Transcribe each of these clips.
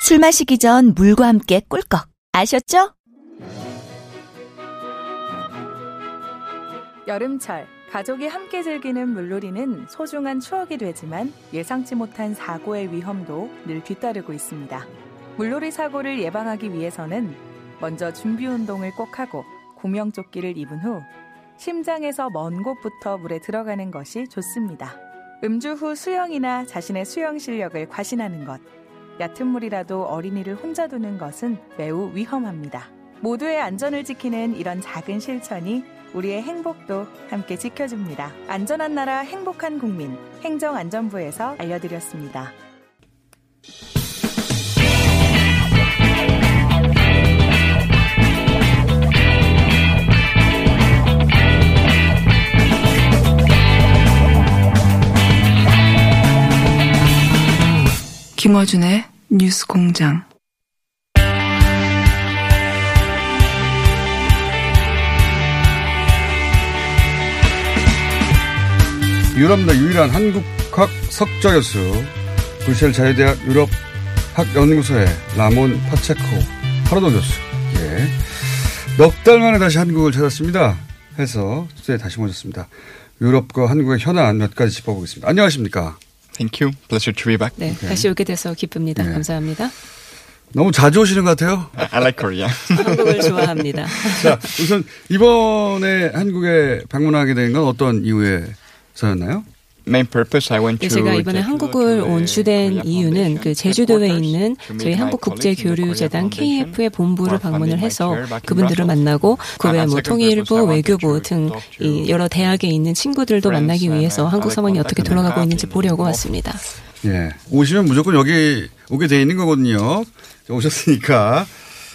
술 마시기 전 물과 함께 꿀꺽. 아셨죠? 여름철 가족이 함께 즐기는 물놀이는 소중한 추억이 되지만 예상치 못한 사고의 위험도 늘 뒤따르고 있습니다. 물놀이 사고를 예방하기 위해서는 먼저 준비 운동을 꼭 하고 구명조끼를 입은 후 심장에서 먼 곳부터 물에 들어가는 것이 좋습니다. 음주 후 수영이나 자신의 수영 실력을 과신하는 것, 얕은 물이라도 어린이를 혼자 두는 것은 매우 위험합니다. 모두의 안전을 지키는 이런 작은 실천이 우리의 행복도 함께 지켜줍니다. 안전한 나라 행복한 국민 행정안전부에서 알려드렸습니다. 김어준의 뉴스 공장. 유럽 내 유일한 한국학 석좌 교수, 브뤼셀 자유대학 유럽학연구소의 라몬 파체코 파라도 교수. 예. 넉달 만에 다시 한국을 찾았습니다. 해서 주제에 다시 모셨습니다. 유럽과 한국의 현안 몇 가지 짚어보겠습니다. 안녕하십니까? Thank you. Pleasure to be back. 네, 다시 오게 돼서 기쁩니다. 네. 감사합니다. 너무 자주 오시는 것 같아요. I like Korea. 한국을 좋아합니다. 자, 우선 이번에 한국에 방문하게 된 건 어떤 이유에 서였나요? Main purpose I went 네, to 제가 이번에 한국을 온 주된 이유는 그 제주도에 있는 저희 한국국제교류재단 KF의 본부를 방문을 해서 그분들을 만나고 그 외에 뭐 통일부, 외교부 등이 여러 대학에 있는 친구들도 만나기 위해서 한국 상황이 어떻게 돌아가고 있는지 보려고 왔습니다. 예. 오시면 무조건 여기 오게 돼 있는 거거든요. 오셨으니까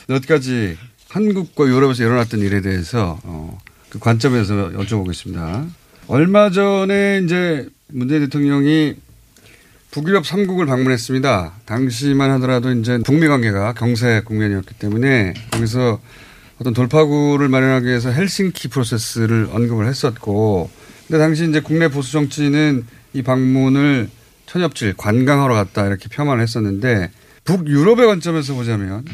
몇 가지 한국과 유럽에서 일어났던 일에 대해서 어, 그 관점에서 여쭤보겠습니다. 얼마 전에 이제 문재인 대통령이 북유럽 3국을 방문했습니다. 당시만 하더라도 이제 북미 관계가 경세 국면이었기 때문에 거기서 어떤 돌파구를 마련하기 위해서 헬싱키 프로세스를 언급을 했었고, 근데 당시 이제 국내 보수 정치는 이 방문을 천엽질 관광하러 갔다 이렇게 폄하를 했었는데 북유럽의 관점에서 보자면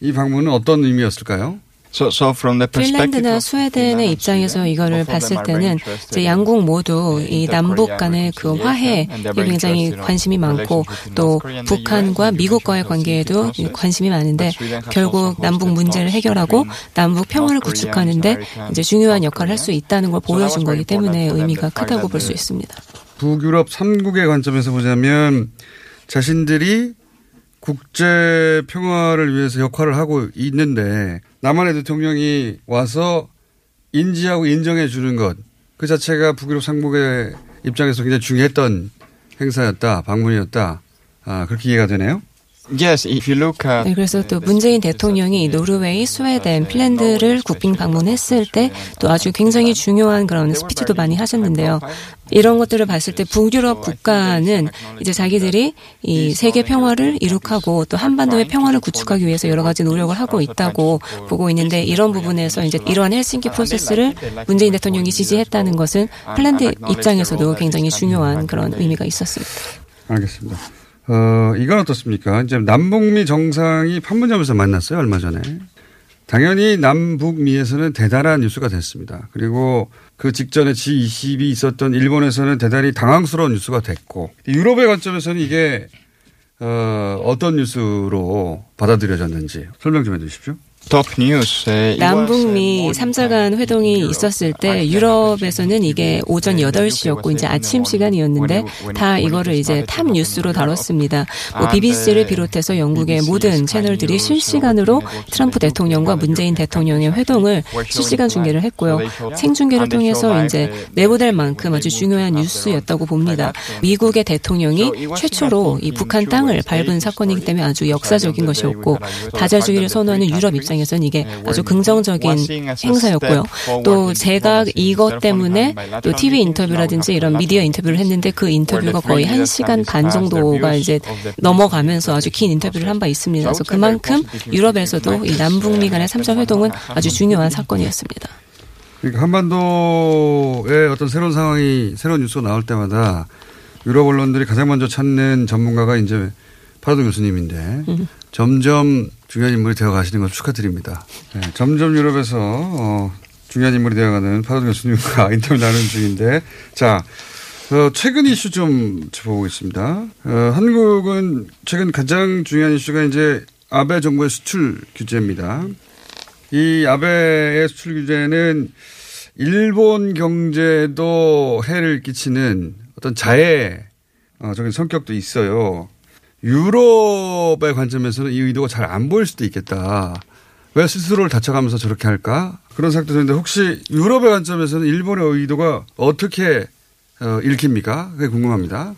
이 방문은 어떤 의미였을까요? So, so from the perspective 핀란드나 스웨덴의 입장에서 이거를 봤을 때는 이제 양국 모두 이 남북 간의 그 화해에 굉장히 관심이 많고 또 북한과 미국과의 관계에도 관심이 많은데 결국 남북 문제를 해결하고 남북 평화를 구축하는데 이제 중요한 역할을 할 수 있다는 걸 보여준 거기 때문에 의미가 크다고 볼 수 있습니다. 북유럽 3국의 관점에서 보자면 자신들이 국제 평화를 위해서 역할을 하고 있는데 남한의 대통령이 와서 인지하고 인정해 주는 것 그 자체가 북유럽 3국의 입장에서 굉장히 중요했던 행사였다, 방문이었다. 아, 그렇게 이해가 되네요. Yes, if you look at 네, 그래서 또 문재인 대통령이 노르웨이, 스웨덴, 핀란드를 국빈 방문했을 때 또 아주 굉장히 중요한 그런 스피치도 많이 하셨는데요. 이런 것들을 봤을 때 북유럽 국가는 이제 자기들이 이 세계 평화를 이룩하고 또 한반도의 평화를 구축하기 위해서 여러 가지 노력을 하고 있다고 보고 있는데 이런 부분에서 이제 이러한 헬싱키 프로세스를 문재인 대통령이 지지했다는 것은 핀란드 입장에서도 굉장히 중요한 그런 의미가 있었습니다. 알겠습니다. 어, 이건 어떻습니까? 이제 남북미 정상이 판문점에서 만났어요, 얼마 전에. 당연히 남북미에서는 대단한 뉴스가 됐습니다. 그리고 그 직전에 G20이 있었던 일본에서는 대단히 당황스러운 뉴스가 됐고, 유럽의 관점에서는 이게, 어, 어떤 뉴스로 받아들여졌는지 설명 좀 해 주십시오. 남북미 morning 3자간 회동이 있었을 때 유럽에서는 이게 오전 8시였고 이제 아침 시간이었는데 다 이거를 이제 톱뉴스로 다뤘습니다. 뭐 BBC를 비롯해서 영국의 모든 채널들이 실시간으로 트럼프 대통령과 문재인 대통령의 회동을 실시간 중계를 했고요. 생중계를 통해서 이제 내보낼 만큼 아주 중요한 뉴스였다고 봅니다. 미국의 대통령이 최초로 이 북한 땅을 밟은 사건이기 때문에 아주 역사적인 것이었고 다자주의를 선호하는 유럽 입장 에서는 이게 아주 긍정적인 행사였고요. 또 제가 이것 때문에 또 TV 인터뷰라든지 이런 미디어 인터뷰를 했는데 그 인터뷰가 거의 1시간 반 정도가 이제 넘어가면서 아주 긴 인터뷰를 한 바 있습니다. 그래서 그만큼 유럽에서도 이 남북미 간의 3자 회동은 아주 중요한 사건이었습니다. 그러니까 한반도의 어떤 새로운 상황이 새로운 뉴스가 나올 때마다 유럽 언론들이 가장 먼저 찾는 전문가가 이제 파라도 교수님인데 점점 중요한 인물이 되어 가시는 걸 축하드립니다. 네, 점점 유럽에서 어, 중요한 인물이 되어가는 파라도 교수님과 인터뷰 나누는 중인데 자 어, 최근 이슈 좀 짚어보겠습니다. 어, 한국은 최근 가장 중요한 이슈가 이제 아베 정부의 수출 규제입니다. 이 아베의 수출 규제는 일본 경제도 해를 끼치는 어떤 자해적인 성격도 있어요. 유럽의 관점에서는 이 의도가 잘 안 보일 수도 있겠다. 왜 스스로를 다쳐가면서 저렇게 할까? 그런 생각도 드는데 혹시 유럽의 관점에서는 일본의 의도가 어떻게 어, 읽힙니까? 그게 궁금합니다.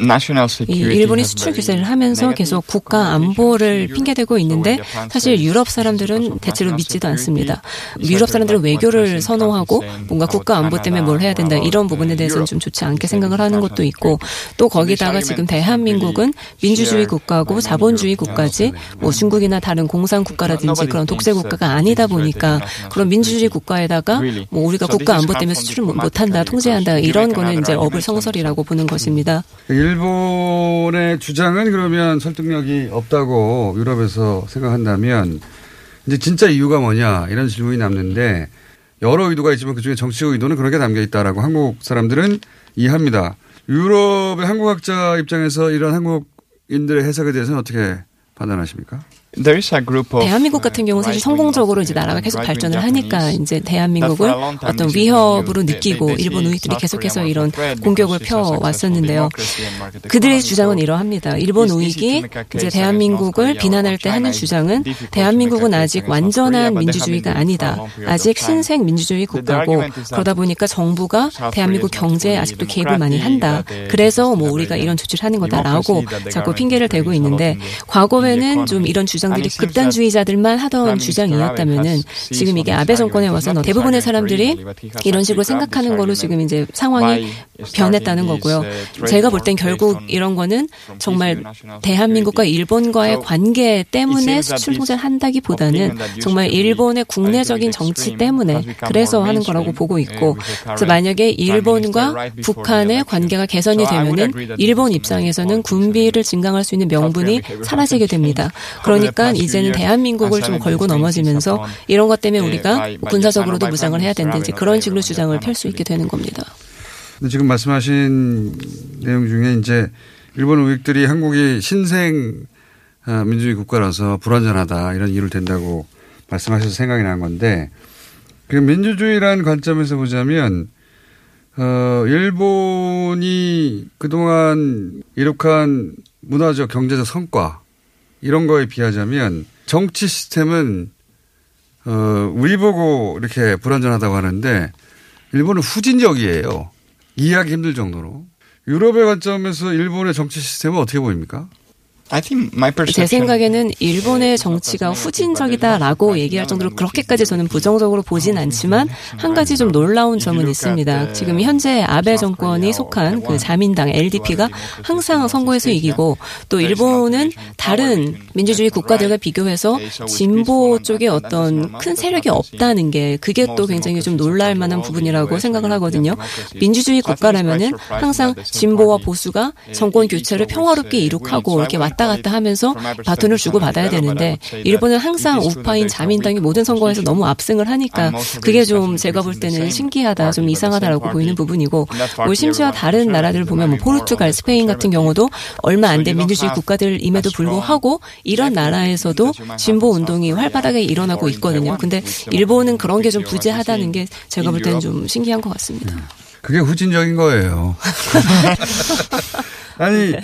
National 이 일본이 수출 규제를 하면서 계속 국가 안보를 핑계대고 있는데 사실 유럽 사람들은 대체로 믿지도 않습니다. 유럽 사람들은 외교를 선호하고 뭔가 국가 안보 때문에 뭘 해야 된다 이런 부분에 대해서는 좀 좋지 않게 생각을 하는 것도 있고 또 거기다가 지금 대한민국은 민주주의 국가고 자본주의 국가지 뭐 중국이나 다른 공산 국가라든지 그런 독재 국가가 아니다 보니까 그런 민주주의 국가에다가 뭐 우리가 국가 안보 때문에 수출을 못- 못한다 통제한다 이런 거는 이제 어불성설이라고 보는 것입니다. 일본의 주장은 그러면 설득력이 없다고 유럽에서 생각한다면 이제 진짜 이유가 뭐냐 이런 질문이 남는데 여러 의도가 있지만 그중에 정치 의도는 그렇게 담겨 있다라고 한국 사람들은 이해합니다. 유럽의 한국학자 입장에서 이런 한국인들의 해석에 대해서는 어떻게 판단하십니까? There is a group of 대한민국 같은 경우는 사실 성공적으로 이제 나라가 계속 발전을 하니까 이제 대한민국을 어떤 위협으로 느끼고 일본 우익들이 계속해서 이런 공격을 펴 왔었는데요. 그들의 주장은 이러합니다. 일본 우익이 이제 대한민국을 비난할 때 하는 주장은 대한민국은 아직 완전한 민주주의가 아니다. 아직 신생 민주주의 국가고 그러다 보니까 정부가 대한민국 경제에 아직도 개입을 많이 한다. 그래서 뭐 우리가 이런 조치를 하는 거다라고 자꾸 핑계를 대고 있는데 과거에는 좀 이런 주장 들이 극단주의자들만 하던 주장이었다면은 지금 이게 아베 정권에 와서는 대부분의 사람들이 이런 식으로 생각하는 거로 지금 이제 상황이 변했다는 거고요. 제가 볼 땐 결국 이런 거는 정말 대한민국과 일본과의 관계 때문에 수출 통제를 한다기보다는 정말 일본의 국내적인 정치 때문에 그래서 하는 거라고 보고 있고 그래서 만약에 일본과 북한의 관계가 개선이 되면은 일본 입장에서는 군비를 증강할 수 있는 명분이 사라지게 됩니다. 그러니까 이제는 대한민국을 좀 걸고 넘어지면서 이런 것 때문에 우리가 군사적으로도 무장을 해야 된다든지 그런 식으로 주장을 펼 수 있게 되는 겁니다. 지금 말씀하신 내용 중에 이제 일본 우익들이 한국이 신생 아, 민주주의 국가라서 불완전하다 이런 이유를 댄다고 말씀하셔서 생각이 난 건데 그 민주주의라는 관점에서 보자면 어, 일본이 그동안 이룩한 문화적 경제적 성과 이런 거에 비하자면 정치 시스템은 어, 우리 보고 이렇게 불완전하다고 하는데 일본은 후진적이에요. 이해하기 힘들 정도로. 유럽의 관점에서 일본의 정치 시스템은 어떻게 보입니까? 제 생각에는 일본의 정치가 후진적이다라고 얘기할 정도로 그렇게까지 저는 부정적으로 보진 않지만 한 가지 좀 놀라운 점은 있습니다. 지금 현재 아베 정권이 속한 그 자민당 LDP가 항상 선거에서 이기고 또 일본은 다른 민주주의 국가들과 비교해서 진보 쪽에 어떤 큰 세력이 없다는 게 그게 또 굉장히 좀 놀랄 만한 부분이라고 생각을 하거든요. 민주주의 국가라면은 항상 진보와 보수가 정권 교체를 평화롭게 이룩하고 이렇게 왔다 왔다 갔다 하면서 바톤을 주고 받아야 되는데 일본은 항상 우파인 자민당이 모든 선거에서 너무 압승을 하니까 그게 좀 제가 볼 때는 신기하다, 좀 이상하다라고 보이는 부분이고 뭐 심지어 다른 나라들 보면 뭐 포르투갈, 스페인 같은 경우도 얼마 안 된 민주주의 국가들임에도 불구하고 이런 나라에서도 진보 운동이 활발하게 일어나고 있거든요. 근데 일본은 그런 게 좀 부재하다는 게 제가 볼 때는 좀 신기한 것 같습니다. 그게 후진적인 거예요. 아니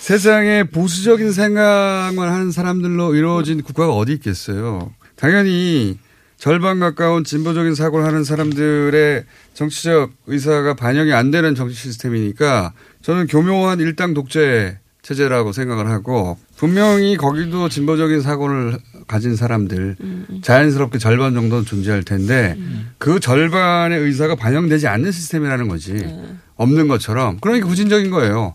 세상에 보수적인 생각만 하는 사람들로 이루어진 국가가 어디 있겠어요. 당연히 절반 가까운 진보적인 사고를 하는 사람들의 정치적 의사가 반영이 안 되는 정치 시스템이니까 저는 교묘한 일당 독재 체제라고 생각을 하고 분명히 거기도 진보적인 사고를 가진 사람들 자연스럽게 절반 정도는 존재할 텐데 그 절반의 의사가 반영되지 않는 시스템이라는 거지 없는 것처럼 그러니까 후진적인 거예요.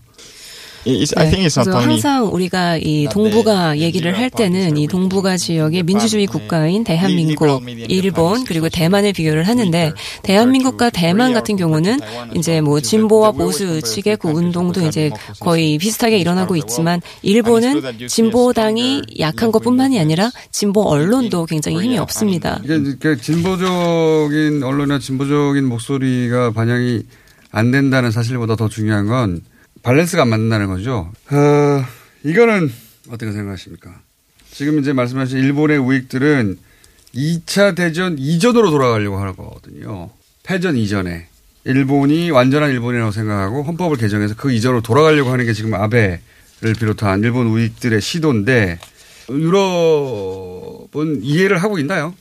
네, 그래서 항상 우리가 이 동북아 얘기를 할 때는 이 동북아 지역의 민주주의 국가인 대한민국, 일본 그리고 대만을 비교를 하는데 대한민국과 대만 같은 경우는 이제 뭐 진보와 보수 측의 그 운동도 이제 거의 비슷하게 일어나고 있지만 일본은 진보당이 약한 것뿐만이 아니라 진보 언론도 굉장히 힘이 없습니다. 이게 진보적인 언론이나 진보적인 목소리가 반영이 안 된다는 사실보다 더 중요한 건 밸런스가 안 맞는다는 거죠. 어, 이거는 어떻게 생각하십니까? 지금 이제 말씀하신 일본의 우익들은 2차 대전 이전으로 돌아가려고 하거든요. 패전 이전에. 일본이 완전한 일본이라고 생각하고 헌법을 개정해서 그 이전으로 돌아가려고 하는 게 지금 아베를 비롯한 일본 우익들의 시도인데 유럽은 이해를 하고 있나요?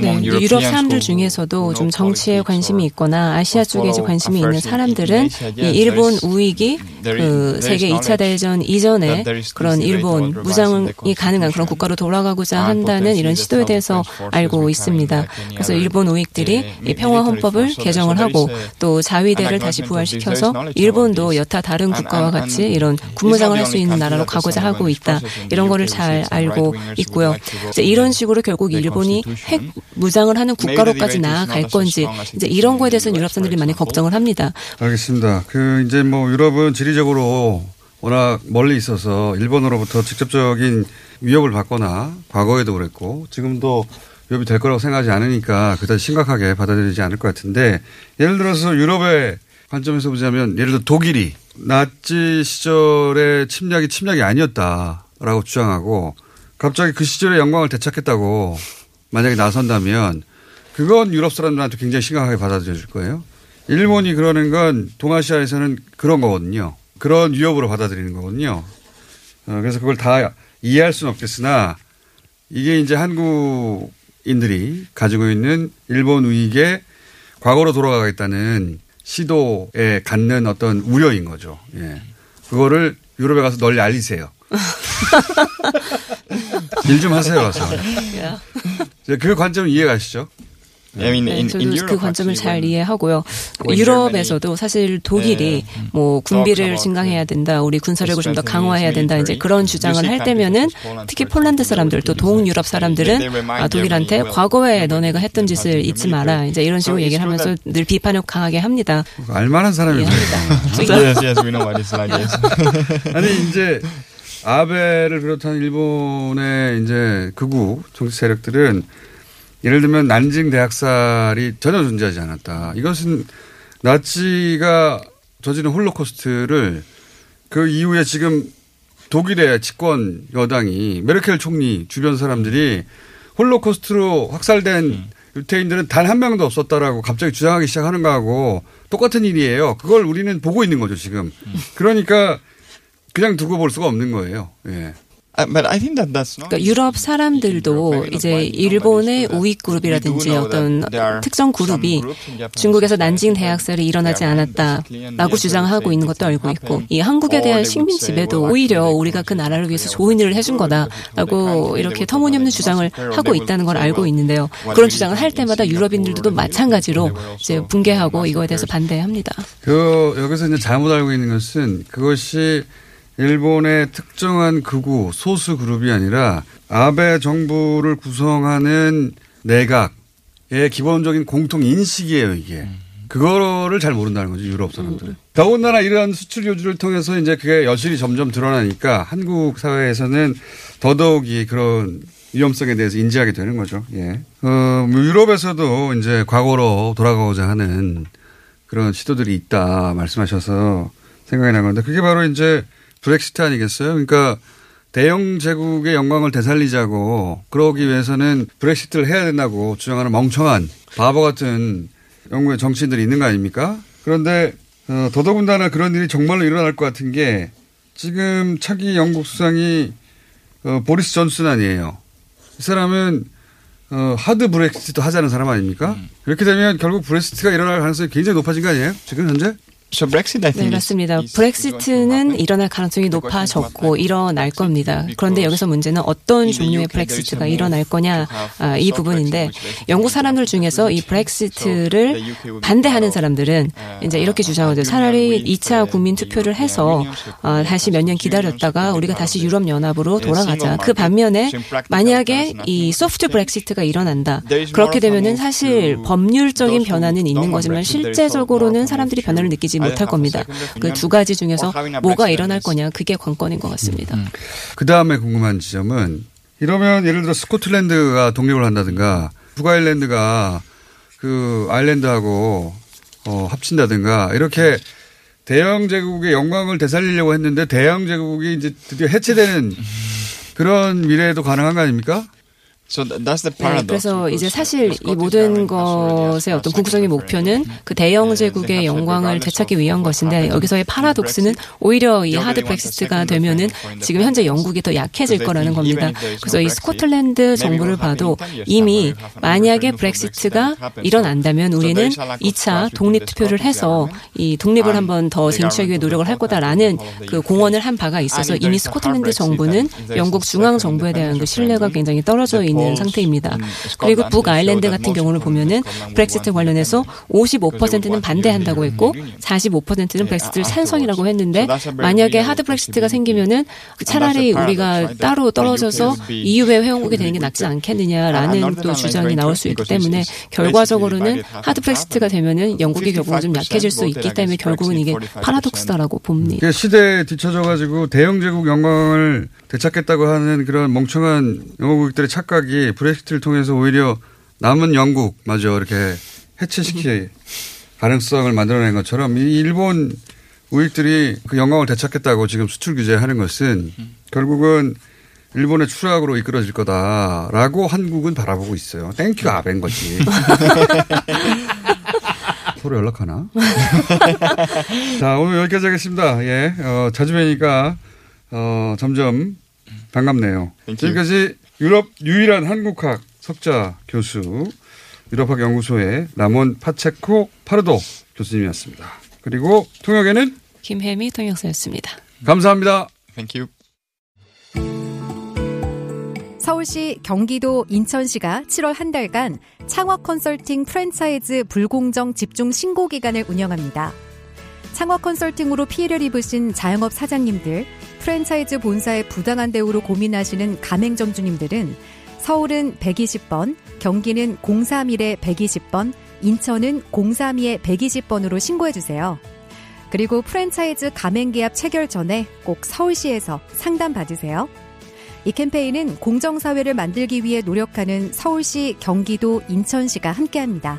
네, 유럽 사람들 중에서도 좀 정치에 관심이 있거나 아시아 쪽에 이제 관심이 있는 사람들은 이 일본 우익이 그 세계 2차 대전 이전에 그런 일본 무장이 가능한 그런 국가로 돌아가고자 한다는 이런 시도에 대해서 알고 있습니다. 그래서 일본 우익들이 이 평화 헌법을 개정을 하고 또 자위대를 다시 부활시켜서 일본도 여타 다른 국가와 같이 이런 군무장을 할 수 있는 나라로 가고자 하고 있다. 이런 거를 잘 알고 있고요. 이런 식으로 결국 일본이 핵 무장을 하는 국가로까지 나아갈 건지 이제 이런 거에 대해서는 유럽 사람들이 많이 걱정을 합니다. 알겠습니다. 그 이제 뭐 유럽은 지리적으로 워낙 멀리 있어서 일본으로부터 직접적인 위협을 받거나 과거에도 그랬고 지금도 위협이 될 거라고 생각하지 않으니까 그다지 심각하게 받아들이지 않을 것 같은데 예를 들어서 유럽의 관점에서 보자면 예를 들어 독일이 나치 시절의 침략이 침략이 아니었다라고 주장하고 갑자기 그 시절의 영광을 되찾겠다고 만약에 나선다면 그건 유럽 사람들한테 굉장히 심각하게 받아들여질 거예요. 일본이 그러는 건 동아시아에서는 그런 거거든요. 그런 위협으로 받아들이는 거거든요. 어, 그래서 그걸 다 이해할 수는 없겠으나 이게 이제 한국인들이 가지고 있는 일본 우익의 과거로 돌아가겠다는 시도에 갖는 어떤 우려인 거죠. 예. 그거를 유럽에 가서 널리 알리세요. 일 좀 하세요, 가서. 그 관점 이해 가시죠? 네, 저도 그 관점을 잘 이해하고요. 유럽에서도 사실 독일이 네. 뭐 군비를 증강해야 된다, 우리 군사력을 좀 더 강화해야 된다, 이제 그런 주장을 할 때면은 특히 폴란드 사람들 또 동유럽 사람들은 아, 독일한테 과거에 너네가 했던 짓을 잊지 마라, 이제 이런 식으로 얘기를 하면서 늘 비판을 강하게 합니다. 알만한 사람이 yes, yes, we know what it's like. Yes. 아니 이제 아베를 비롯한 일본의 이제 극우 정치 세력들은 예를 들면 난징 대학살이 전혀 존재하지 않았다. 이것은 나치가 저지른 홀로코스트를 그 이후에 지금 독일의 집권 여당이 메르켈 총리 주변 사람들이 홀로코스트로 확살된 유태인들은 단 한 명도 없었다라고 갑자기 주장하기 시작하는 거하고 똑같은 일이에요. 그걸 우리는 보고 있는 거죠, 지금. 그러니까 그냥 두고 볼 수가 없는 거예요. 예. 그러니까 유럽 사람들도 이제 일본의 우익 그룹이라든지 어떤 특정 그룹이 중국에서 난징 대학살이 일어나지 않았다라고 주장하고 있는 것도 알고 있고 이 한국에 대한 식민 지배도 오히려 우리가 그 나라를 위해서 좋은 일을 해준 거다라고 이렇게 터무니없는 주장을 하고 있다는 걸 알고 있는데요. 그런 주장을 할 때마다 유럽인들도 마찬가지로 이제 붕괴하고 이거에 대해서 반대합니다. 그 여기서 이제 잘못 알고 있는 것은 그것이 일본의 특정한 극우 소수 그룹이 아니라 아베 정부를 구성하는 내각의 기본적인 공통 인식이에요 이게 그거를 잘 모른다는 거죠 유럽 사람들은. 더군다나 이런 수출 요주를 통해서 이제 그게 여실히 점점 드러나니까 한국 사회에서는 더더욱이 그런 위험성에 대해서 인지하게 되는 거죠. 예. 어, 뭐 유럽에서도 이제 과거로 돌아가고자 하는 그런 시도들이 있다 말씀하셔서 생각이 난 건데 그게 바로 이제 브렉시트 아니겠어요? 그러니까 대영 제국의 영광을 되살리자고 그러기 위해서는 브렉시트를 해야 된다고 주장하는 멍청한 바보 같은 영국의 정치인들이 있는 거 아닙니까? 그런데 어, 더더군다나 그런 일이 정말로 일어날 것 같은 게 지금 차기 영국 수상이 어, 보리스 존슨 아니에요. 이 사람은 어, 하드 브렉시트도 하자는 사람 아닙니까? 그렇게 되면 결국 브렉시트가 일어날 가능성이 굉장히 높아진 거 아니에요? 지금 현재? 네, 맞습니다. 브렉시트는 일어날 가능성이 높아졌고 일어날 겁니다. 그런데 여기서 문제는 어떤 종류의 브렉시트가 일어날 거냐 아, 이 부분인데 영국 사람들 중에서 이 브렉시트를 반대하는 사람들은 이제 이렇게 주장하죠. 차라리 2차 국민 투표를 해서 아, 다시 몇 년 기다렸다가 우리가 다시 유럽 연합으로 돌아가자. 그 반면에 만약에 이 소프트 브렉시트가 일어난다. 그렇게 되면은 사실 법률적인 변화는 있는 거지만 실제적으로는 사람들이 변화를 느끼지 못할 겁니다. 그 두 가지 중에서 뭐가 일어날 거냐 그게 관건인 것 같습니다. 그 다음에 궁금한 지점은 이러면 예를 들어 스코틀랜드가 독립을 한다든가 북아일랜드가 그 아일랜드하고 어, 합친다든가 이렇게 대영 제국의 영광을 되살리려고 했는데 대영 제국이 이제 드디어 해체되는 그런 미래도 가능한 거 아닙니까? So th- that's the 네, paradox. 그래서 because 이제 사실 이 모든 것의 어떤 궁극적인 a 목표는. 그 대영 네, 제국의 영광을 되찾기 위한 것인데 여기서의 파라독스는 오히려 이 하드 브렉시트가 되면은 지금 현재. 영국이 더 약해질 거라는 겁니다. 그래서 이 스코틀랜드 정부를 봐도 in 10 years' 이미 만약에 브렉시트가. 일어난다면 우리는 there is a lack of 2차 trust 독립 투표를 해서 이 독립을 한번 더 쟁취하기 위해 노력을 할 거다라는 그. 공언을 한 바가 있어서 이미 스코틀랜드 정부는 영국 중앙 정부에 대한 그 신뢰가. 굉장히 떨어져 The 있는 상태입니다. 그리고 북아일랜드 같은 경우를 보면은 브렉시트 관련해서 independence because they 55%는 want 반대한다고 to 했고 leave the Union. 45%는 브렉시트를. 찬성이라고 했는데 만약에 하드 브렉시트가. 생기면은 차라리 우리가 따로 떨어져서 EU의 회원국이 되는 게 낫지 않겠느냐라는 또 주장이 나올 수 있기 때문에 결과적으로는 하드 브렉시트가 되면은 영국이 결국은 좀 약해질 수 있기 때문에 결국은 이게 패러독스다라고 봅니다. 시대에 뒤처져가지고 대영 제국 영광을 되찾겠다고 하는 그런 멍청한 영국인들의 착각이 브렉시트를 통해서 오히려 남은 영국 마저 이렇게 해체시킬 가능성을 만들어낸 것처럼 이 일본 우익들이 그 영광을 되찾겠다고 지금 수출 규제하는 것은 결국은 일본의 추락으로 이끌어질 거다라고 한국은 바라보고 있어요. Thank you 아벤 거지. 서로 연락하나? 자, 오늘 여기까지 하겠습니다. 예, 어, 자주 뵈니까, 어, 점점 반갑네요. Thank you. 지금까지 유럽 유일한 한국학 석자 교수, 유럽학 연구소의 라몬 파체코 파르도 교수님이었습니다. 그리고 통역에는 김혜미 통역사였습니다. 감사합니다. Thank you. 서울시, 경기도, 인천시가 7월 한 달간 창업 컨설팅 프랜차이즈 불공정 집중 신고 기간을 운영합니다. 창업 컨설팅으로 피해를 입으신 자영업 사장님들, 프랜차이즈 본사의 부당한 대우로 고민하시는 가맹점주님들은 서울은 120번, 경기는 031에 120번, 인천은 032에 120번으로 신고해주세요. 그리고 프랜차이즈 가맹계약 체결 전에 꼭 서울시에서 상담 받으세요. 이 캠페인은 공정사회를 만들기 위해 노력하는 서울시, 경기도, 인천시가 함께합니다.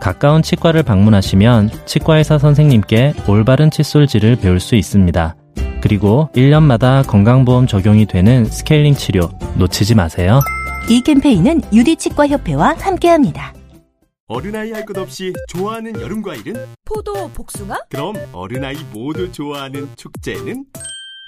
가까운 치과를 방문하시면 치과의사 선생님께 올바른 칫솔질을 배울 수 있습니다. 그리고 1년마다 건강보험 적용이 되는 스케일링 치료 놓치지 마세요. 이 캠페인은 유디치과협회와 함께합니다. 어른아이 할 것 없이 좋아하는 여름 과일은? 포도, 복숭아, 그럼 어른아이 모두 좋아하는 축제는?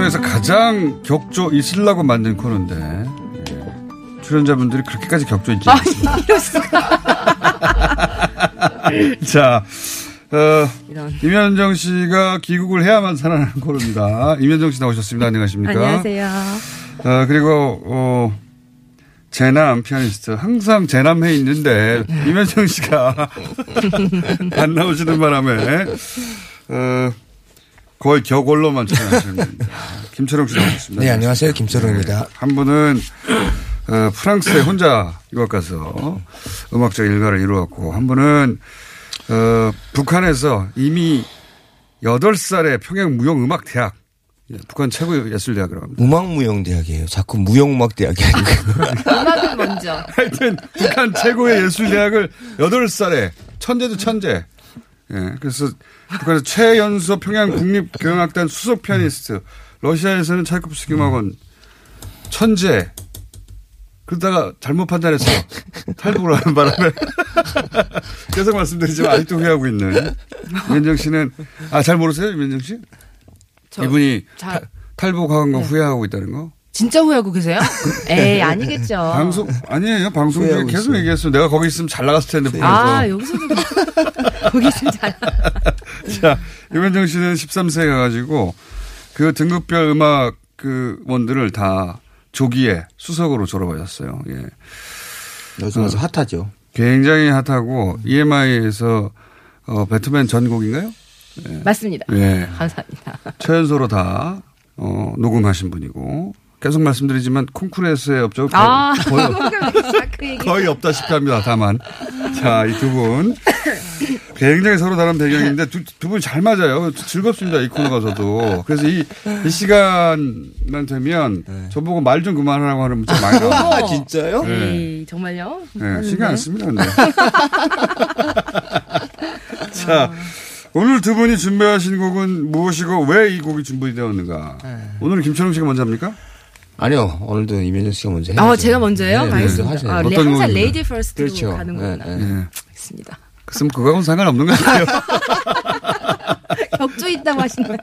뉴스공에서 가장 격조 있으려고 만든 코너인데 예. 출연자분들이 그렇게까지 격조 있지 않습니다. 자, 어, 임현정 씨가 귀국을 해야만 살아나는 코너입니다. 임현정 씨 나오셨습니다. 안녕하십니까? 안녕하세요. 어, 그리고, 어, 재남 피아니스트. 항상 재남해 있는데, 임현정 씨가 안 나오시는 바람에, 어, 거의 격올로만 출연하시는 김철웅 씨 나오셨습니다. 네, 안녕하세요. 김철웅입니다. 네, 한 분은, 어, 프랑스에 혼자 유학 가서 음악적 일가를 이루었고, 한 분은, 어, 북한에서 이미 8살에 평양 무용 음악 대학, 예, 북한 최고의 예술대학이라고 합니다. 음악무용대학이에요. 자꾸 무용음악대학이 아니고. 음악은 먼저. 하여튼, 북한 최고의 예술대학을 8살에, 천재도 천재. 예, 그래서 북한에서 최연소 평양 국립교향악단 수석 피아니스트, 러시아에서는 차이코프스키 음악원 천재. 그러다가 잘못 판단해서 탈북을 하는 바람에 계속 말씀드리지만 아직도 후회하고 있는 이면정 씨는 아 잘 모르세요 이면정 씨? 저 이분이 잘- 탈- 탈북한 거 네. 후회하고 있다는 거? 진짜 후회하고 계세요? 에이, 아니겠죠. 방송 아니에요 방송 중에 계속 있어요. 얘기했어. 내가 거기 있으면 잘 나갔을 텐데. 아, 여기서도. 거기 있으면 잘. 자, 유면정 씨는 13세에 가가지고 그 등급별 음악 그 원들을 다 조기에 수석으로 졸업하셨어요. 예. 요즘 와서 핫하죠. 굉장히 핫하고 EMI에서 어, 베토벤 전곡인가요? 맞습니다. 예. 감사합니다. 최연소로 다 어, 녹음하신 분이고 계속 말씀드리지만 콩쿠르에서의 업적은 거의, 아, 거의, 그 얘기. 거의 없다시피 합니다. 다만 자 이 두 분 굉장히 서로 다른 배경인데 두, 두 분이 잘 맞아요. 즐겁습니다. 이 코너 가서도. 그래서 이, 이 시간만 되면 저보고 말 좀 그만하라고 하는 문자 많이 나와요. 아, 진짜요? 네. 에이, 정말요? 네, 신경 안 씁니다. 근데. 자, 오늘 두 분이 준비하신 곡은 무엇이고 왜 이 곡이 준비되었는가? 오늘은 김철웅 씨가 먼저 합니까? 아니요. 오늘도 임현정 씨가 먼저 해요. 아, 제가 먼저요? 네, 알겠습니다. 네, 하세요. 아, 어떤 항상? lady first로 그렇죠. 가는 거구나. 네, 네. 예. 알겠습니다. 그럼 그거하고는 상관없는 것 같아요. 격조 있다고 하시는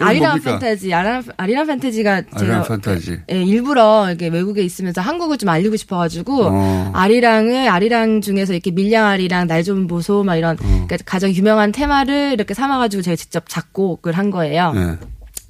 아리랑? 판타지, 아리랑, 제가 아리랑 판타지. 예, 일부러 이렇게 외국에 있으면서 한국을 좀 알리고 싶어가지고 어. 아리랑을 아리랑 중에서 이렇게 밀양 아리랑 날 좀 보소 막 이런 어. 그러니까 가장 유명한 테마를 이렇게 삼아가지고 제가 직접 작곡을 한 거예요. 네.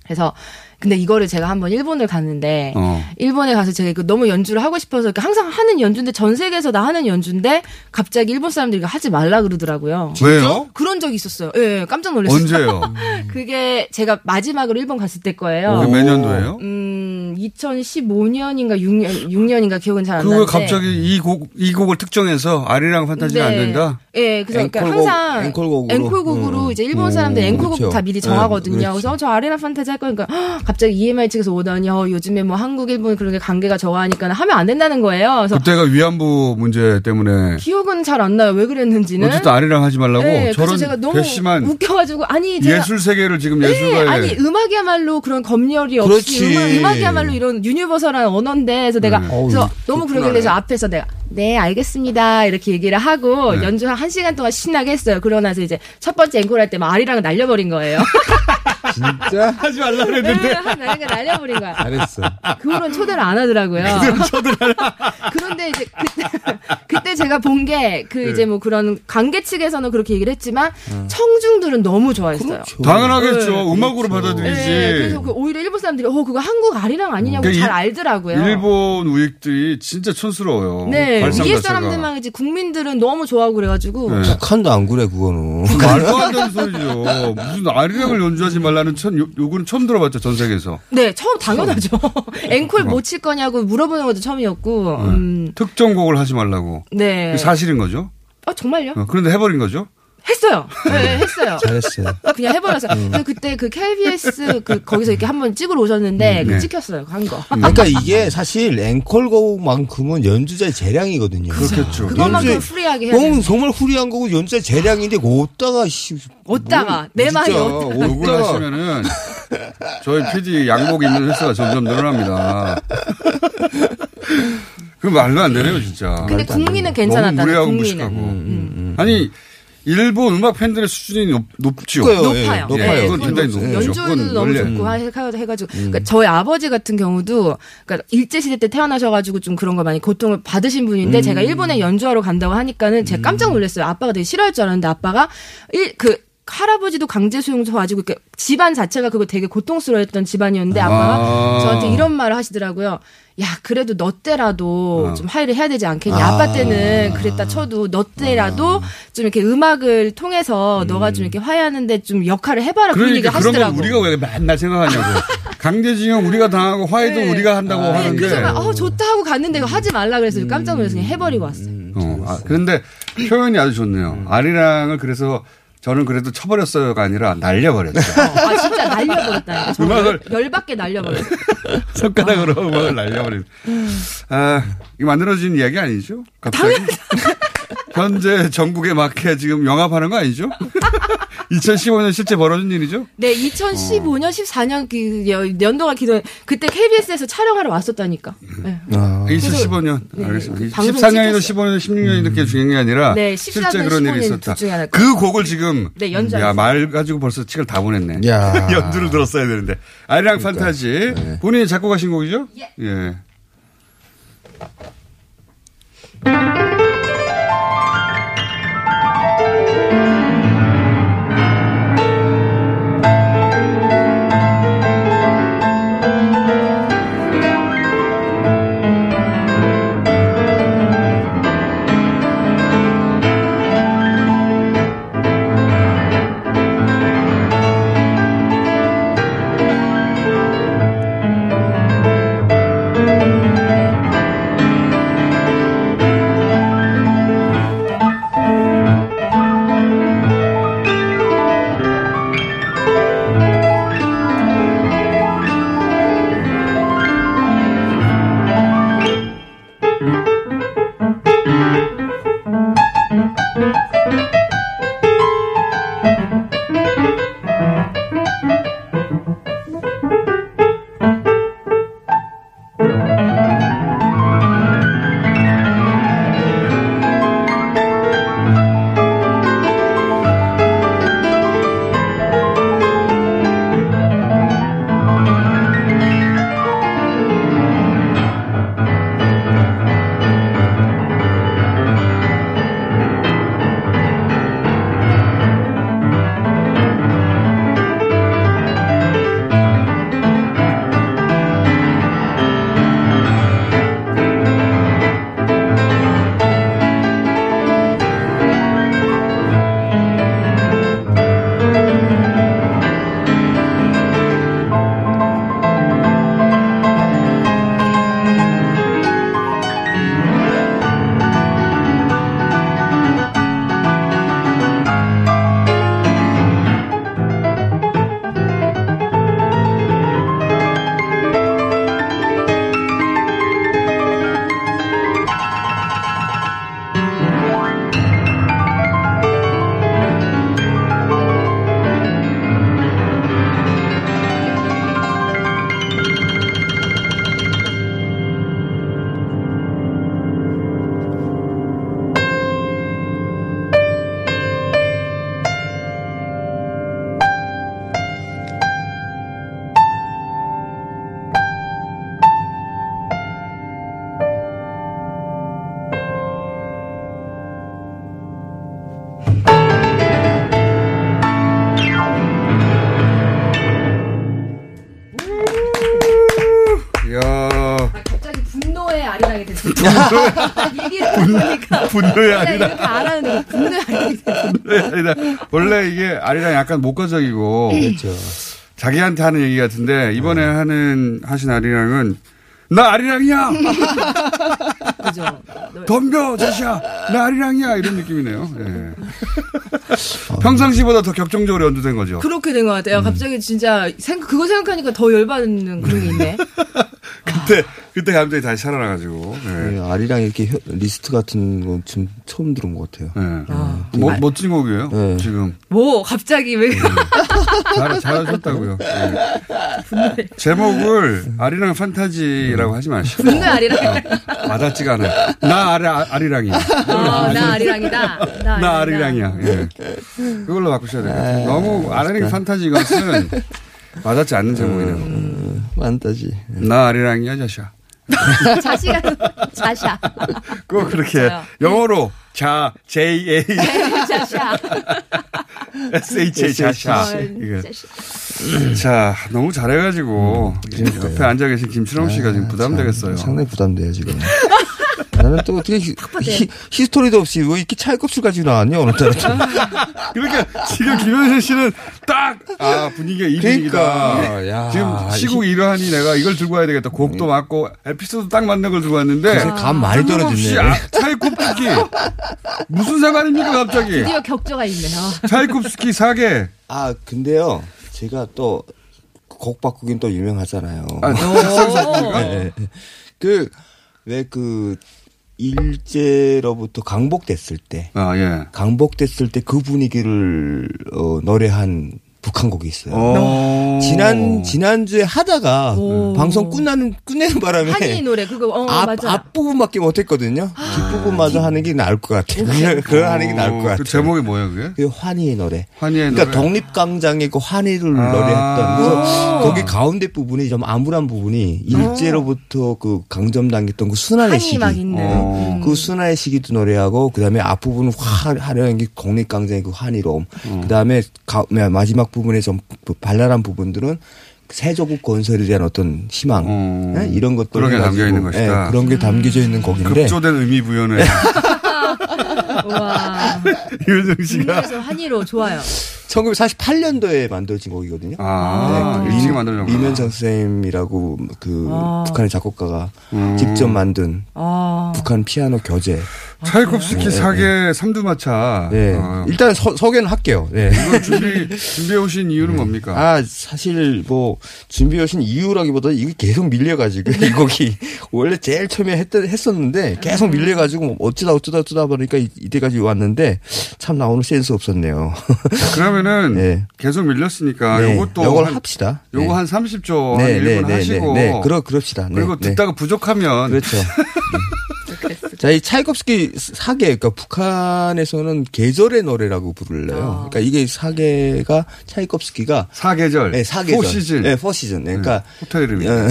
그래서 근데 이거를 제가 한번 일본을 갔는데 어. 일본에 가서 제가 이거 너무 연주를 하고 싶어서 항상 하는 연주인데 전 세계에서 나 하는 연주인데 갑자기 일본 사람들이 이거 하지 말라 그러더라고요. 왜요? 그런 적이 있었어요. 예, 예, 깜짝 놀랐어요. 언제요? 그게 제가 마지막으로 일본 갔을 때 거예요. 그게 몇 년도예요? 음, 2015년인가 6년, 6년인가 기억은 잘 안 나는데. 갑자기 이 곡, 이 곡을 특정해서 아리랑 판타지가 안 네. 된다? 예, 그래서 그러니까 앵콜곡, 항상 앵콜곡으로. 앵콜곡으로 음. 이제 일본 음, 사람들 앵콜곡 그렇죠. 다 미리 네, 정하거든요. 그렇죠. 그래서 어, 저 아리랑 판타지 할 거니까 헉, 갑자기 EMI 측에서 오더니 어, 요즘에 뭐 한국 일본 그렇게 관계가 저하니까 하면 안 된다는 거예요. 그래서 그때가 위안부 문제 때문에 기억은 잘 안 나요. 왜 그랬는지는. 어쨌든 아리랑 하지 말라고 네, 저런 제가 너무 괘씸한 웃겨가지고 아니 제가 예술 세계를 지금 네, 예술가에 아니 음악이야말로 그런 검열이 없이 그렇지. 음악, 음악 이야말로 이런 유니버설한 언어인데 그래서 내가 네. 그래서 어우, 너무. 그러길래 저 앞에서 내가 네 알겠습니다 이렇게 얘기를 하고 네. 연주 한 1시간 동안 신나게 했어요. 그러고 나서 이제 첫 번째 앵콜 할때막 아리랑을 날려버린 거예요. 진짜? 하지 말라 네, 그랬는데 날리가 날려버린 거야. 잘했어. 그 후로는 초대를 안 하더라고요. 그런데 이제 그때, 그때 제가 본 게그 네. 이제 뭐 그런 관계 측에서는 그렇게 얘기를 했지만 청중들은 너무 좋아했어요. 그렇죠. 당연하겠죠. 네. 음악으로 받아들이지. 네, 그래서 그 오히려 일본 사람들이 어 그거 한국 아리랑 아니냐고 그러니까 잘 일- 알더라고요. 일본 우익들이 진짜 촌스러워요. 네, 위에. 사람들만 이제 국민들은 너무 좋아하고 그래가지고 네. 북한도 안 그래, 그거는. 말도 안 되는 소리죠. 무슨 아리랑을 연주하지 말라는 천, 요, 요구는 처음 들어봤죠, 전 세계에서. 네 처음 당연하죠. 앵콜 못 칠 거냐고 물어보는 것도 처음이었고. 음, 특정 곡을 하지 말라고. 네. 사실인 거죠. 아 정말요? 어, 그런데 해버린 거죠. 했어요. 네, 했어요. 잘했어요. 그냥 해버렸어요. 음. 그때 그 KBS 그 거기서 이렇게 한번 찍으러 오셨는데 음, 그 네. 찍혔어요. 간 거. 그러니까 이게 사실 앵콜곡만큼은 연주자의 재량이거든요. 그렇겠죠. 그것만큼 free하게 해야 그건 되는 정말 free한 거고 연주자의 재량인데 씨. 어디다가 내 말이 어디다가 욕을 하시면은 저희 PD 양복 입는 횟수가 점점 늘어납니다. 그 말도 안 되네요, 진짜. 근데 국민은 괜찮았다는 너무 무례하고. 무식하고. 아니 일본 음악 팬들의 수준이 높, 높죠. 높아요. 예, 높아요. 그건 굉장히 높죠. 연주도 너무. 좋고 하- 해- 해가지고 그러니까 저희 아버지 같은 경우도 그러니까 일제 시대 때 태어나셔가지고 좀 그런 걸 많이 고통을 받으신 분인데 음. 제가 일본에 연주하러 간다고 하니까는 제가 깜짝 놀랐어요. 아빠가 되게 싫어할 줄 알았는데 아빠가 일그 할아버지도 강제 수용소 가지고 이렇게 집안 자체가 그거 되게 고통스러워했던 집안이었는데 아빠가 아. 저한테 이런 말을 하시더라고요. 야 그래도 너 때라도 어. 좀 화해를 해야 되지 않겠냐. 아. 아빠 때는 그랬다 쳐도 너 때라도 좀 이렇게 음악을 통해서 너가 좀 이렇게 화해하는데 좀 역할을 해봐라 그런 얘기 그러니까 그런 건 하시더라고. 우리가 왜 맨날 생각하냐고. 강제징용 우리가 당하고 화해도 우리가 한다고 하는데. 그래서 막, 어, 좋다 하고 갔는데 이거 하지 말라 그래서 깜짝 놀라서 그냥 해버리고 왔어요. 어, 아, 그런데 표현이 아주 좋네요. 아리랑을 그래서 저는 그래도 쳐버렸어요가 아니라 날려버렸죠. 아, 진짜 날려버렸다니까. 저 음악을- 열, 열받게 날려버렸어요. 손가락으로 음악을 날려버린. 아, 이거 만들어진 이야기 아니죠? 갑자기? 현재 전국에 맞게 지금 영합하는 거 아니죠? 2015년 실제 벌어진 일이죠? 네, 2015년, 14년 그 여- 연도가 기도 그때 KBS에서 촬영하러 왔었다니까. 네. 2015년. 네, 알겠습니다. 방송 14년이든 15년, 16년이 이렇게 중요한 게 아니라 네, 실제 14년, 그런 일이 15년 있었다. 그 곡을 지금 네, 연주하셨어요. 야, 말 가지고 벌써 칙을 다 보냈네. 야. 연주를 들었어야 되는데. 아리랑 판타지. 본인이 작곡하신 곡이죠? 예. 이 아리랑 약간 목가적이고 그렇죠. 자기한테 하는 얘기 같은데 이번에 하는 하신 아리랑은 나 아리랑이야. 그죠. 덤벼 자식아 나 아리랑이야 이런 느낌이네요. 예. 평상시보다 더 격정적으로 연주된 거죠. 그렇게 된것 음. 같아요. 갑자기 진짜 생각 그거 생각하니까 더 열받는 그런 게 있네. 그때 그때 감정이 다시 살아나가지고. 예. 네, 아리랑 이렇게 혀- 리스트 같은 건 지금 처음 들은 것 같아요. 예. 아. 뭐, 멋진 곡이에요. 지금 뭐 갑자기 왜? 잘, 잘하셨다고요. 예. 제목을 아리랑 판타지라고 하지 마시고. 분노 아리랑. 와닿지가 않아요. 나 아리, 아리랑이야. 어, 나 아리랑이다. 나, 나 아리랑이야. 예. 그걸로 바꾸셔야 될것 같아요. 너무 아리랑 판타지 이것은 와닿지 않는 제목이네요. 판타지. 나 아리랑이야, 자샤. 자시가 자샤. 꼭 그렇게 맞아요. 영어로 자, J, A, 자샤. S, H, A, 자샤. 어, 이게. 자, 너무 잘해가지고 옆에 앉아 계신 김춘홍 씨가 지금 부담되겠어요. 상당히 부담돼요, 지금. 나는 또 어떻게 히, 히, 히 스토리도 없이 왜 이렇게 찰겁술 가지고 나왔냐, 오늘따라. 그러니까 지금 김현세 씨는 딱, 아, 분위기가 이 그러니까, 분위기다. 야, 지금 시국 이러하니 내가 이걸 들고 와야 되겠다. 곡도 맞고, 에피소드 딱 맞는 걸 들고 왔는데. 감 많이 떨어지네. 아, 차이콥스키. 무슨 상관입니까, 갑자기? 드디어 격조가 있네요. 차이콥스키 사계. 아, 근데요, 제가 또, 곡 바꾸긴 또 유명하잖아요. 아? 네. 그, 왜 그, 일제로부터 강복됐을 때. 아, 예. 강복됐을 때 그 분위기를, 어, 노래한 북한 곡이 있어요. 어. 지난, 지난주에 하다가 오. 방송 끝나는, 끝내는 바람에. 한이 노래 그거 어 앞, 맞아. 앞부분밖에 못 했거든요. 뒷부분마저 하는 게 나을 것 같아요. 그냥 그걸 하는 게 나을 것 같아요. 그 제목이 뭐예요, 그게? 그 환희의 노래. 환희의 그러니까 노래. 독립광장의 그 환희를 아. 노래했던. 그래서 오. 거기 가운데 부분이 좀 암울한 부분이 일제로부터 그 강점당했던 그 순환의 시기. 음. 그 순환의 시기도 노래하고 그다음에 앞부분은 화, 화려한 게 독립광장의 그 환희로움. 그다음에 가, 마지막 부분에 좀 발랄한 부분 들은 세조국 건설에 대한 어떤 희망 예? 이런 것들 그런 게 담겨 있는 것이다. 그런 게 담겨져 있는 곡인데 급조된 의미 부여는 와. 유정 씨가 한이로 좋아요. 1948년도에 만들어진 곡이거든요. 아, 네, 일찍 리- 만들어졌구나. 리면성 선생님이라고 그 아. 북한의 작곡가가 음. 직접 만든 아. 북한 피아노 교재. 차이콥스키 네, 사계 삼두마차. 네. 어. 일단 서, 소개는 할게요. 네. 이걸 준비 준비해 오신 이유는 뭡니까? 아, 사실 뭐 준비해 오신 이유라기보다 이게 계속 밀려가지고 이 곡이 원래 제일 처음에 했던, 했었는데 계속 밀려가지고 어쩌다 어쩌다 어쩌다 보니까 이- 이때까지 왔는데 참 나 오늘 센스 없었네요. 그러면 은 계속 밀렸으니까 네, 요것도 요걸 한- 합시다. 요거 네. 한 30초 한 네, 1분 네, 네, 하시고 네, 네. 그러, 그럽시다. 네, 그리고 네. 듣다가 부족하면 그렇죠. 자, 이 차이콥스키 사계, 그러니까 북한에서는 계절의 노래라고 부를래요. 그러니까 이게 사계가 차이콥스키가 사계절, 네, 사계절, 포시즌. 네, 포시즌. 네, 그러니까 호텔 이름이. 예.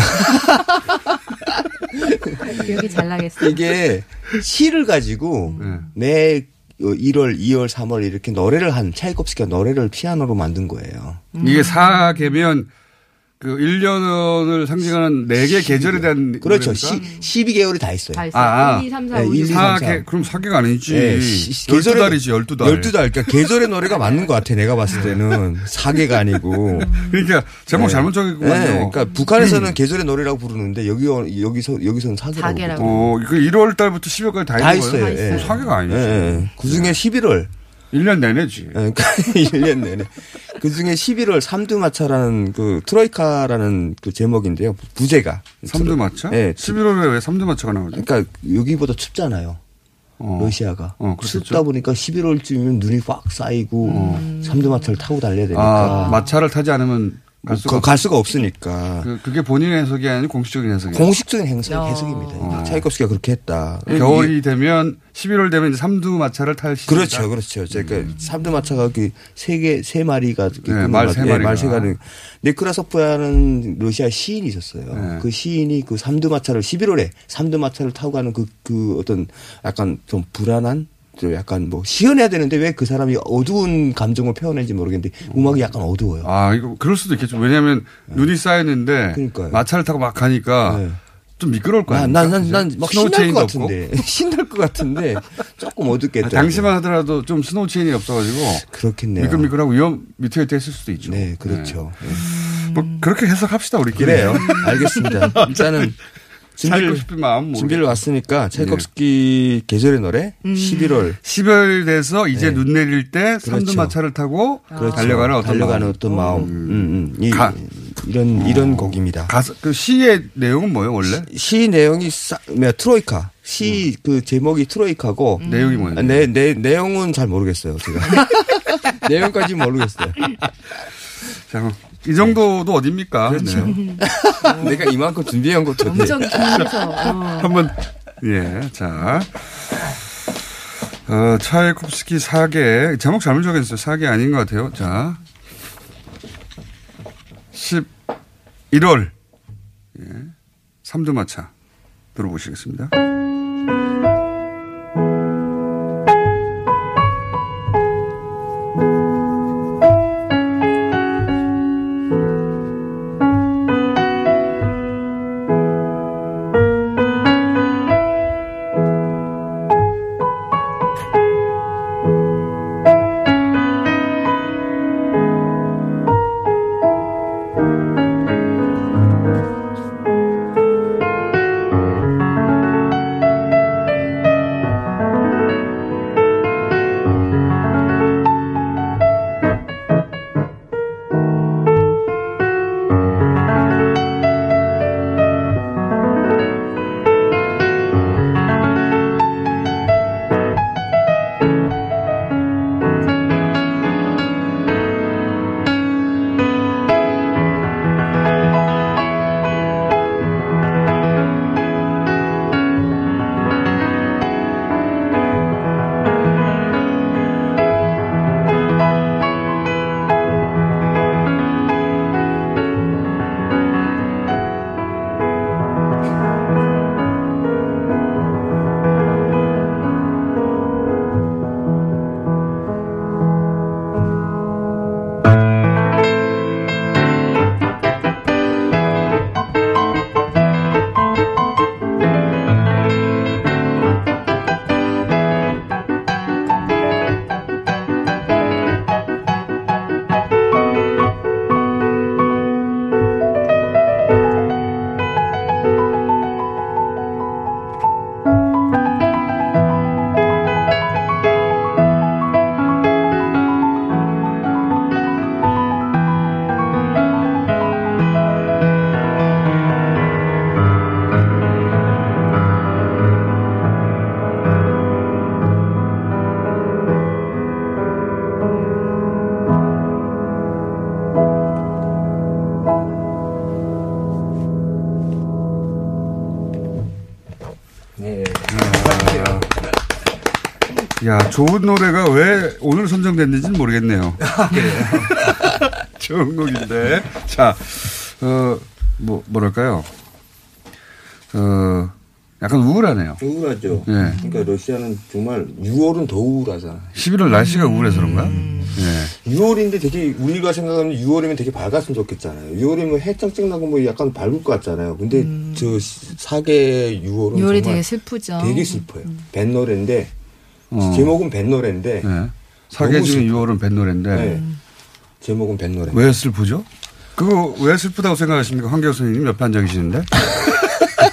기억이 잘 나겠어. 이게 시를 가지고 네. 매 1월, 2월, 3월 이렇게 노래를 한 차이콥스키가 노래를 피아노로 만든 거예요. 이게 사계면 그 1년을 상징하는 4개 계절에 대한 그렇죠. 노래입니까? 시, 12개월이 다 있어요. 다 있어요. 아, 아. 1, 2, 3, 4, 네, 5, 1, 2, 6, 3, 4. 사계 그럼 사계가 아니지. 네, 시- 12달이지 12달. 12달. 그러니까 계절의 노래가 맞는 것 같아. 내가 봤을 때는 사계가 아니고. 그러니까 제목 네. 잘못 적었군요. 네, 그러니까 북한에서는 계절의 노래라고 부르는데 여기 여기서 여기서는 사계라고. 사계라고. 부르고. 어, 그 1월 달부터 12월까지 다, 다 있는 거예요? 있어요. 어, 예. 사계가 아니지. 예, 그 중에 11월. 1년 내내지. 그러니까 1년 내내. 그 중에 11월 삼두마차라는 그 트로이카라는 그 제목인데요. 부제가. 삼두마차? 네. 11월에 왜 삼두마차가 나오죠? 그러니까 여기보다 춥잖아요. 어. 러시아가. 어. 춥다 보니까 11월쯤이면 눈이 꽉 쌓이고 삼두마차를 타고 달려야 되니까. 아, 마차를 타지 않으면 갈 수가, 거- 갈 수가 없으니까. 그, 그게 본인의 해석이 아니고 공식적인 해석이에요. 공식적인 행사, 어. 해석입니다. 어. 차이콥스키가 그렇게 했다. 겨울이 되면 11월 되면 이제 삼두 마차를 탈 시기다. 그렇죠, 그렇죠. 그러니까 삼두 마차가 그세 개, 세 마리가 네, 말세 거- 예, 마리가. 말세 가는. 네크라소프라는 러시아 시인이 있었어요. 네. 그 시인이 그 삼두 마차를 11월에 삼두 마차를 타고 가는 그, 그 어떤 약간 좀 불안한 좀 약간 뭐 시원해야 되는데 왜 그 사람이 어두운 감정을 표현했는지 모르겠는데 음악이 약간 어두워요. 아, 이거 그럴 수도 있겠죠. 왜냐하면 눈이 쌓였는데 그러니까요. 마차를 타고 막 가니까 네. 좀 미끄러울 거 난, 아닙니까? 난, 난, 난, 막 snow 신날 것. 같은데. 신날 것 같은데. 조금 어둡겠다. 아, 당시만 하더라도 좀 스노체인이 없어가지고 그렇겠네요. 미끌미끌하고 위험 밑에 했을 수도 있죠. 네, 그렇죠. 네. 뭐 그렇게 해석합시다 우리끼리. 그래요. 알겠습니다. 일단은 차이콥스키 마음 준비를. 왔으니까 차이콥스키 계절의 노래 음. 11월 10월 돼서 이제 네. 눈 내릴 때 그렇죠. 삼두마차를 타고 그렇죠. 달려가는 어떤 달려가는 마음. 어떤 마음. 음, 음. 이, 가- 이런 이런 곡입니다. 가사 그 시의 내용은 뭐예요 원래? 시 내용이 싸, 뭐야, 트로이카. 시 그 제목이 트로이카고 내용이 뭐예요? 아, 내, 내 내용은 잘 모르겠어요. 제가 내용까지 모르겠어요. 자, 이 정도도 어딥니까? 그렇죠. 네. 내가 이만큼 준비한 것도 엄청 길어서. 어. 한번 예, 자. 어, 차이콥스키 사계 제목 잘못 적었어요. 사계 아닌 것 같아요. 자. 11월 예. 삼두마차 들어보시겠습니다. 좋은 노래가 왜 오늘 선정됐는지는 모르겠네요. 좋은 곡인데. 자, 어, 뭐, 뭐랄까요. 어, 약간 우울하네요. 우울하죠. 예. 그러니까 러시아는 정말 6월은 더 우울하잖아. 11월 날씨가 우울해서 그런가? 음. 예. 6월인데 되게 우리가 생각하면 6월이면 되게 밝았으면 좋겠잖아요. 6월이면 해 짱짱 나고 뭐 약간 밝을 것 같잖아요. 근데 저 사계 6월은 6월이 정말 되게 슬프죠. 되게 슬퍼요. 밴 노래인데 어. 제목은 밴 노래인데 네. 사계 너무 중에 슬퍼. 6월은 밴 노래인데. 네. 제목은 밴 노래. 왜 슬프죠? 그거 왜 슬프다고 생각하십니까? 황교 선생님 옆에 앉아 계시는데.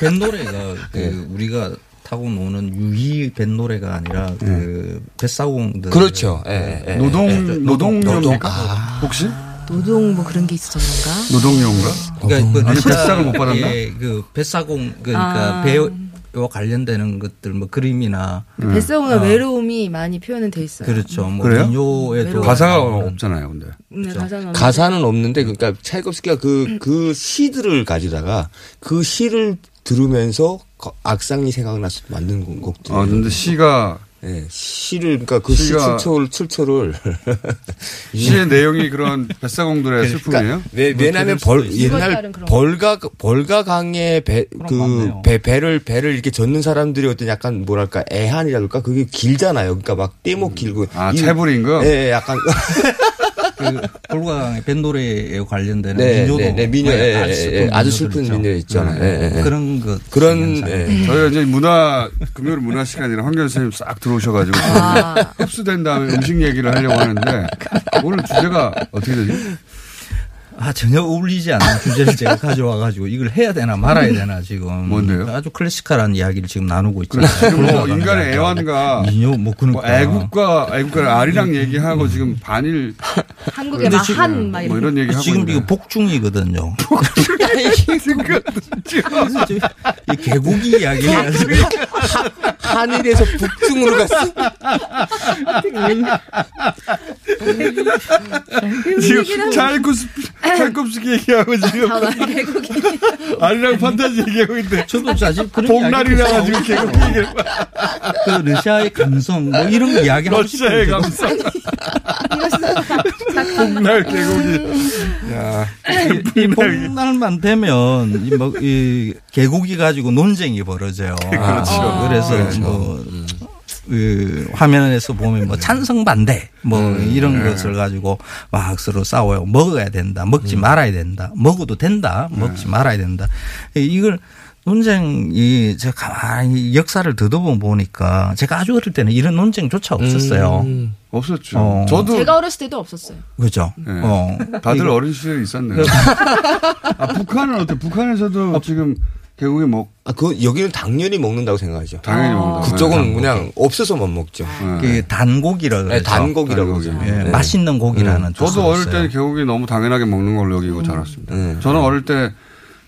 밴 노래가 그 우리가 타고 노는 유희 밴 노래가 아니라 그 뱃사공들 그렇죠. 예, 예, 노동, 예. 노동요입니까? 아. 혹시? 노동 뭐 그런 게 있어서 그런가? 노동요인가? 그러니까 그 아니, 뱃삭을 못 받았나? 그 뱃사공 그러니까 아. 배 와 관련되는 것들 뭐 그림이나 뱃사공의 어. 외로움이 많이 표현은 돼 있어요. 그렇죠. 뭐 그래요? 민요에도 가사가 나오는 없잖아요, 근데. 네, 가사는 가사는 없는데 그러니까 차이콥스키가 그그 시들을 가지다가 그 시를 들으면서 거- 악상이 생각나서 만든 곡- 곡들. 아, 근데 시가 예, 시를 그러니까 그 시 출처를 출처를 시의 내용이 그런 뱃사공들의 슬픔이에요? 그러니까 왜, 뭐 왜냐하면 벌. 옛날 벌가 벌가 강에 배, 그, 맞네요. 배, 배를, 배를 이렇게 젓는 사람들이 어떤 약간 뭐랄까 애한이랄까 그게 길잖아요. 그러니까 막 떼목 길고. 아, 이- 채부린 거? 예, 예, 약간. 그 불광의 밴 노래에 관련되는 네, 민요도 네, 네, 민요, 예, 아주 예, 슬픈 예, 아주 슬픈. 민요 있잖아요. 예, 예, 예. 그런 것 그런. 예. 저희가 이제 문화, 금요일 문화 시간이라 황교 선생님 싹 들어오셔가지고 아. 흡수된 다음에 음식 얘기를 하려고 하는데 오늘 주제가 어떻게 되지? 아 전혀 어울리지 않는 주제를 제가 가져와 가지고 이걸 해야 되나 말아야 되나 지금 뭔데요? 아주 클래식한 이야기를 지금 나누고 있잖아요. 지금 뭐 인간의 애완과 인요 뭐 그런 뭐 애국과 애국과 알이랑 얘기하고 지금 반일 한국의 마한 막 뭐 이런 얘기 하고 지금 있는데. 이거 복중이거든요. 이 개고기 이야기 해야지. 하늘에서 북중으로 갔어. 지금 차이콥스키 얘기하고 지금 아리랑 판타지 얘기하고 있는데 저도 사실 그런 복날이라 가지고 개국 얘기를 그 러시아의 감성 뭐 이런 이야기 하고 러시아의. 감성 복날 개국이 야 이 복날만 되면 이, 뭐, 이 개고기 가지고 논쟁이 벌어져요. 그렇죠. 그래서 그렇죠. 뭐 그 화면에서 보면 뭐 찬성 반대 뭐 이런 네. 것을 가지고 막 서로 싸워요. 먹어야 된다. 먹지 말아야 된다. 먹어도 된다. 먹지 말아야 된다. 이걸 논쟁이 제가 가만히 역사를 더듬어 보니까 제가 아주 어릴 때는 이런 논쟁조차 없었어요. 없었죠. 어. 저도 제가 어렸을 때도 없었어요. 그죠. 네. 어. 다들 어린 시절에 있었네요. 아, 북한은 어때? 북한에서도 지금 개국이 먹 아, 그 여기는 당연히 먹는다고 생각하죠. 당연히 먹는다. 그쪽은 네, 그냥 없어서만 먹죠. 그 단고기라 그러죠. 네, 단고기라고 그러죠. 예, 네. 맛있는 고기라는 음. 저도 어릴. 때는 개국이 너무 당연하게 먹는 걸로 여기고 자랐습니다. 저는 어릴 때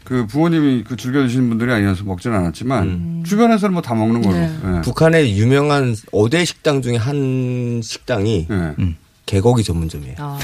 그 부모님이 그 즐겨 드시는 분들이 아니어서 먹지는 않았지만 주변에서는 뭐 다 먹는 걸로. 예. 북한의 유명한 5대 식당 중에 한 식당이 음. 개고기 전문점이에요. 아.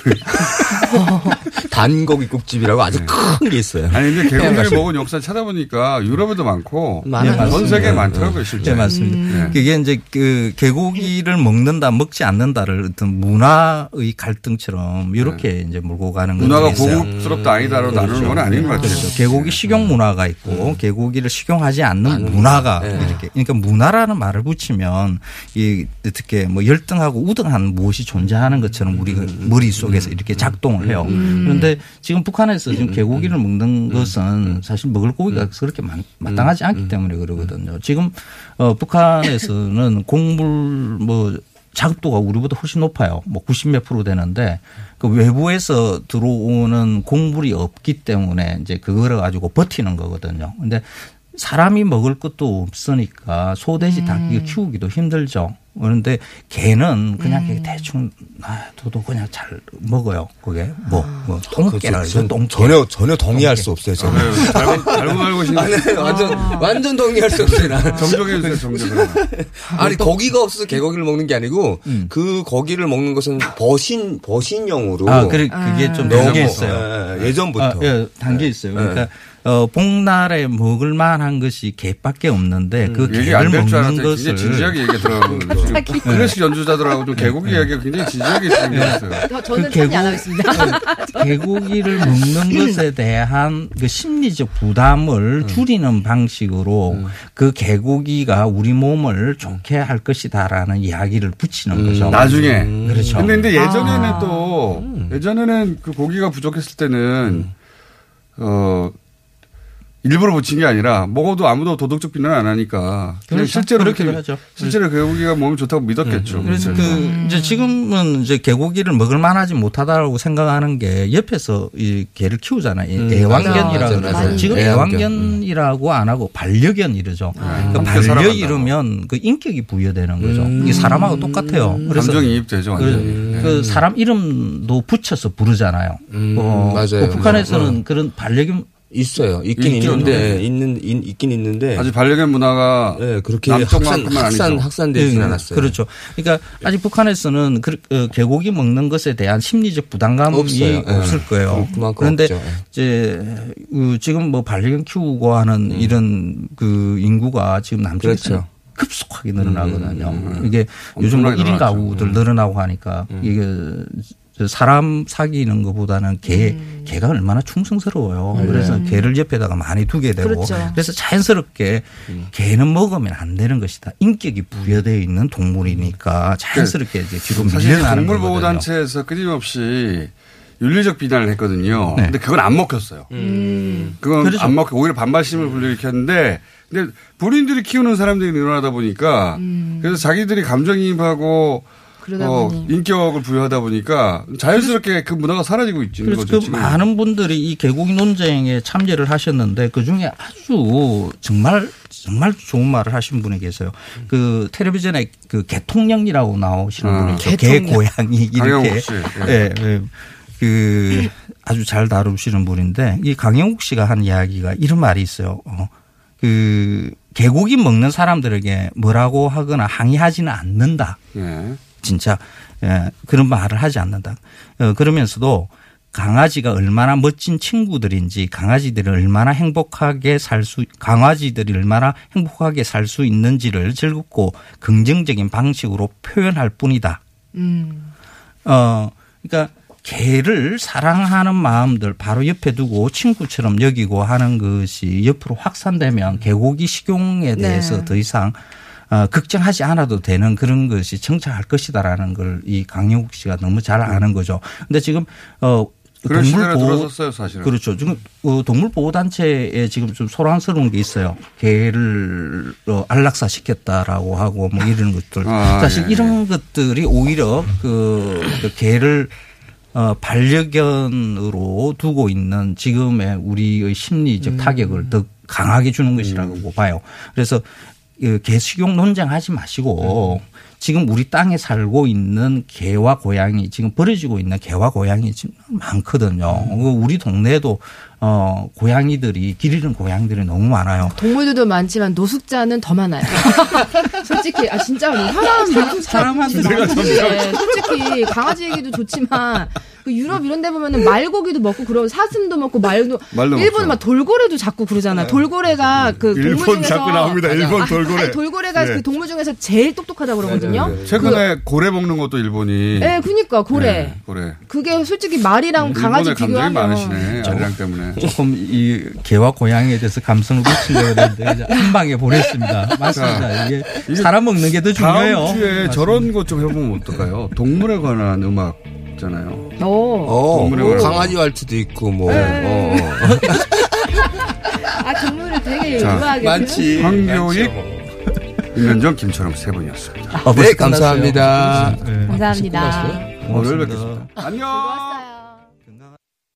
단고기 국집이라고 아주 큰게 있어요. 아니 근데 개고기를 가시고. 먹은 역사 찾아보니까 유럽에도 많고 많아요. 전. 세계에 많더라고요 실제. 네, 맞습니다. 네. 그게 이제 그 개고기를 먹는다, 먹지 않는다를 어떤 문화의 갈등처럼 이렇게 이제 몰고 가는 거 문화가 고급스럽다 아니다로 나누는 건 아닌 것 같아요. 그렇죠. 개고기 식용 문화가 있고 개고기를 식용하지 않는 문화가 네. 이렇게 그러니까 문화라는 말을 붙이면 이 어떻게 뭐 열등하고 우등한 무엇이 존재하는 것처럼 우리 그 머릿속에서 이렇게 작동을 해요. 음. 그런데 지금 북한에서 지금 개고기를 먹는 것은 사실 먹을 고기가 그렇게 마- 마땅하지 않기 때문에 그러거든요. 지금 어 북한에서는 곡물 뭐 자급도가 우리보다 훨씬 높아요. 뭐 90몇 프로 되는데 그 외부에서 들어오는 곡물이 없기 때문에 이제 그거를 가지고 버티는 거거든요. 근데 사람이 먹을 것도 없으니까 소돼지 닭 키우기도 힘들죠. 그런데 개는 그냥 이렇게 대충 놔둬도 그냥 잘 먹어요. 그게 뭐, 뭐 똥개라 그러죠. 똥개. 전혀 전혀 동의할 수 없어요. 저는. 잘못 잘못 알고 계신 아니, 완전 완전 동의할 수 없어요. 나는. 정정해 주세요 정정. 아니 고기가 없어서 개고기를 먹는 게 아니고 그 고기를 먹는 것은 버신 버신용으로. 아, 그래, 그게 좀 단계 있어요. 예, 예전부터. 아, 예, 단계 있어요. 그러니까 어, 복날에 먹을 만한 것이 개밖에 없는데 그 얘기 개를 먹는 것을 진지하게 얘기 지금 클래식 연주자들하고 좀 개고기 이야기가 굉장히 진지하게. 저- 저는 그안 있습니다. 개고기를 먹는 것에 대한 그 심리적 부담을 줄이는 방식으로 그 개고기가 우리 몸을 좋게 할 것이다라는 이야기를 붙이는 거죠. 나중에. 그렇죠. 근데, 근데 예전에는 또 예전에는 그 고기가 부족했을 때는 어 일부러 붙인 게 아니라 먹어도 아무도 도덕적 비난 안 하니까 그냥 그렇죠. 실제로 그렇게 하죠. 실제로 개고기가 몸에 좋다고 믿었겠죠. 그래서 그 이제 지금은 이제 개고기를 먹을 만하지 못하다라고 생각하는 게 옆에서 이 개를 키우잖아요. 이 음, 애완견이라고 맞아요. 맞아요. 지금 애완견. 애완견이라고 안 하고 반려견 이러죠. 그러니까 함께 살아간다고. 반려 이러면 그 인격이 부여되는 거죠. 이게 사람하고 똑같아요. 그래서 감정이입되죠. 그, 그 사람 이름도 붙여서 부르잖아요. 음, 어, 맞아요. 그 북한에서는 음. 그런 반려견 있어요. 있긴. 있는데 있는 있, 있긴 있는데 아직 반려견 문화가 네, 그렇게 남쪽만큼은 확산 확산. 확산되지는 네, 않았어요. 그렇죠. 그러니까 아직 북한에서는 그, 어, 개고기 먹는 것에 대한 심리적 부담감이 없어요. 예. 없을 거예요. 그만큼 그런데 없죠. 예. 이제 그 지금 뭐 반려견 키우고 하는 이런 그 인구가 지금 남쪽에서 그렇죠. 급속하게 늘어나거든요. 이게 요즘 뭐 엄청나게 1인 늘어났죠. 가구들 늘어나고 하니까 이게 저 사람 사귀는 것보다는 개, 개가 얼마나 충성스러워요. 그래서 개를 옆에다가 많이 두게 되고 그렇죠. 래서 자연스럽게 개는 먹으면 안 되는 것이다. 인격이 부여되어 있는 동물이니까 자연스럽게 이제 뒤로 밀려나는. 동물보호단체에서 끊임없이 윤리적 비난을 했거든요. 네. 근데 그건 안 먹혔어요. 그건 그렇죠. 안 먹혀 오히려 반발심을 불러일으켰는데 근데 본인들이 키우는 사람들이 늘어나다 보니까 그래서 자기들이 감정이입하고 그러다 어, 보니. 인격을 부여하다 보니까 자연스럽게 그 문화가 사라지고 있는 그래서 거죠. 그 지금. 많은 분들이 이 개고기 논쟁에 참여를 하셨는데 그 중에 아주 정말 정말 좋은 말을 하신 분이 계세요. 그 텔레비전에 그 개통령이라고 나오시는 아, 분이 있죠. 개. 고양이 이렇게 씨, 예. 예, 예. 그 아주 잘 다루시는 분인데 이 강영욱 씨가 한 이야기가 이런 말이 있어요. 어, 그 개고기 먹는 사람들에게 뭐라고 하거나 항의하지는 않는다. 예. 진짜 예, 그런 말을 하지 않는다. 어, 그러면서도 강아지가 얼마나 멋진 친구들인지 강아지들이 얼마나 행복하게 살 수 강아지들이 얼마나 행복하게 살 수 있는지를 즐겁고 긍정적인 방식으로 표현할 뿐이다. 음. 어, 그러니까 개를 사랑하는 마음들 바로 옆에 두고 친구처럼 여기고 하는 것이 옆으로 확산되면 개고기 식용에 대해서 네. 더 이상 어, 걱정하지 않아도 되는 그런 것이 정착할 것이다라는 걸 이 강영욱 씨가 너무 잘 아는 거죠. 근데 지금 어 동물 보호 들어섰어요, 사실은. 그렇죠. 지금 어, 동물 보호 단체에 지금 좀 소란스러운 게 있어요. 개를 어, 안락사 시켰다라고 하고 뭐 이런 것들. 아, 사실 예, 이런 것들이 오히려 그, 그 개를 어, 반려견으로 두고 있는 지금의 우리의 심리적 타격을 더 강하게 주는 것이라고 봐요. 그래서 그 개식용 논쟁하지 마시고 지금 우리 땅에 살고 있는 개와 고양이 지금 버려지고 있는 개와 고양이 지금 많거든요. 그 우리 동네에도 어 고양이들이 길 잃은 고양이들이 너무 많아요. 동물들도 많지만 노숙자는 더 많아요. 솔직히 아 진짜로 사람 노숙자 사람한테 많은데 점점- 솔직히 강아지 얘기도 좋지만 그 유럽 이런 데 보면은 말고기도 먹고 그러고 사슴도 먹고 말도 말도 먹죠. 막 돌고래도 잡고 그러잖아. 돌고래가 그 동물 일본 중에서 자꾸 나옵니다. 일본 아, 돌고래. 아니, 돌고래가 네. 그 동물 중에서 제일 똑똑하다 고 그러거든요. 최근에 고래 먹는 것도 일본이. 예, 그니까 고래. 네, 고래. 그게 솔직히 말 이랑 강아지 일본에 감정이 비교하면 많으시네. 아리랑 때문에. 조금 이 개와 고양이에 대해서 감성을 붙이려고 했는데 한 방에 보냈습니다. 맞습니다. 이게 사람 먹는 게 더 중요해요. 다음 주에 맞습니다. 저런 것 좀 해보면 어떨까요? 동물에 관한 음악 있잖아요. 오. 어, 동물에 뭐 관한 강아지 왈츠도 있고 뭐. 네. 어. 아 동물을 되게 자, 우아하게 많지. 황교익, 임현정, 김철웅 세 분이었습니다. 어, 벌써 네, 감사합니다. 네. 감사합니다. 월요일 뵙겠습니다. 안녕.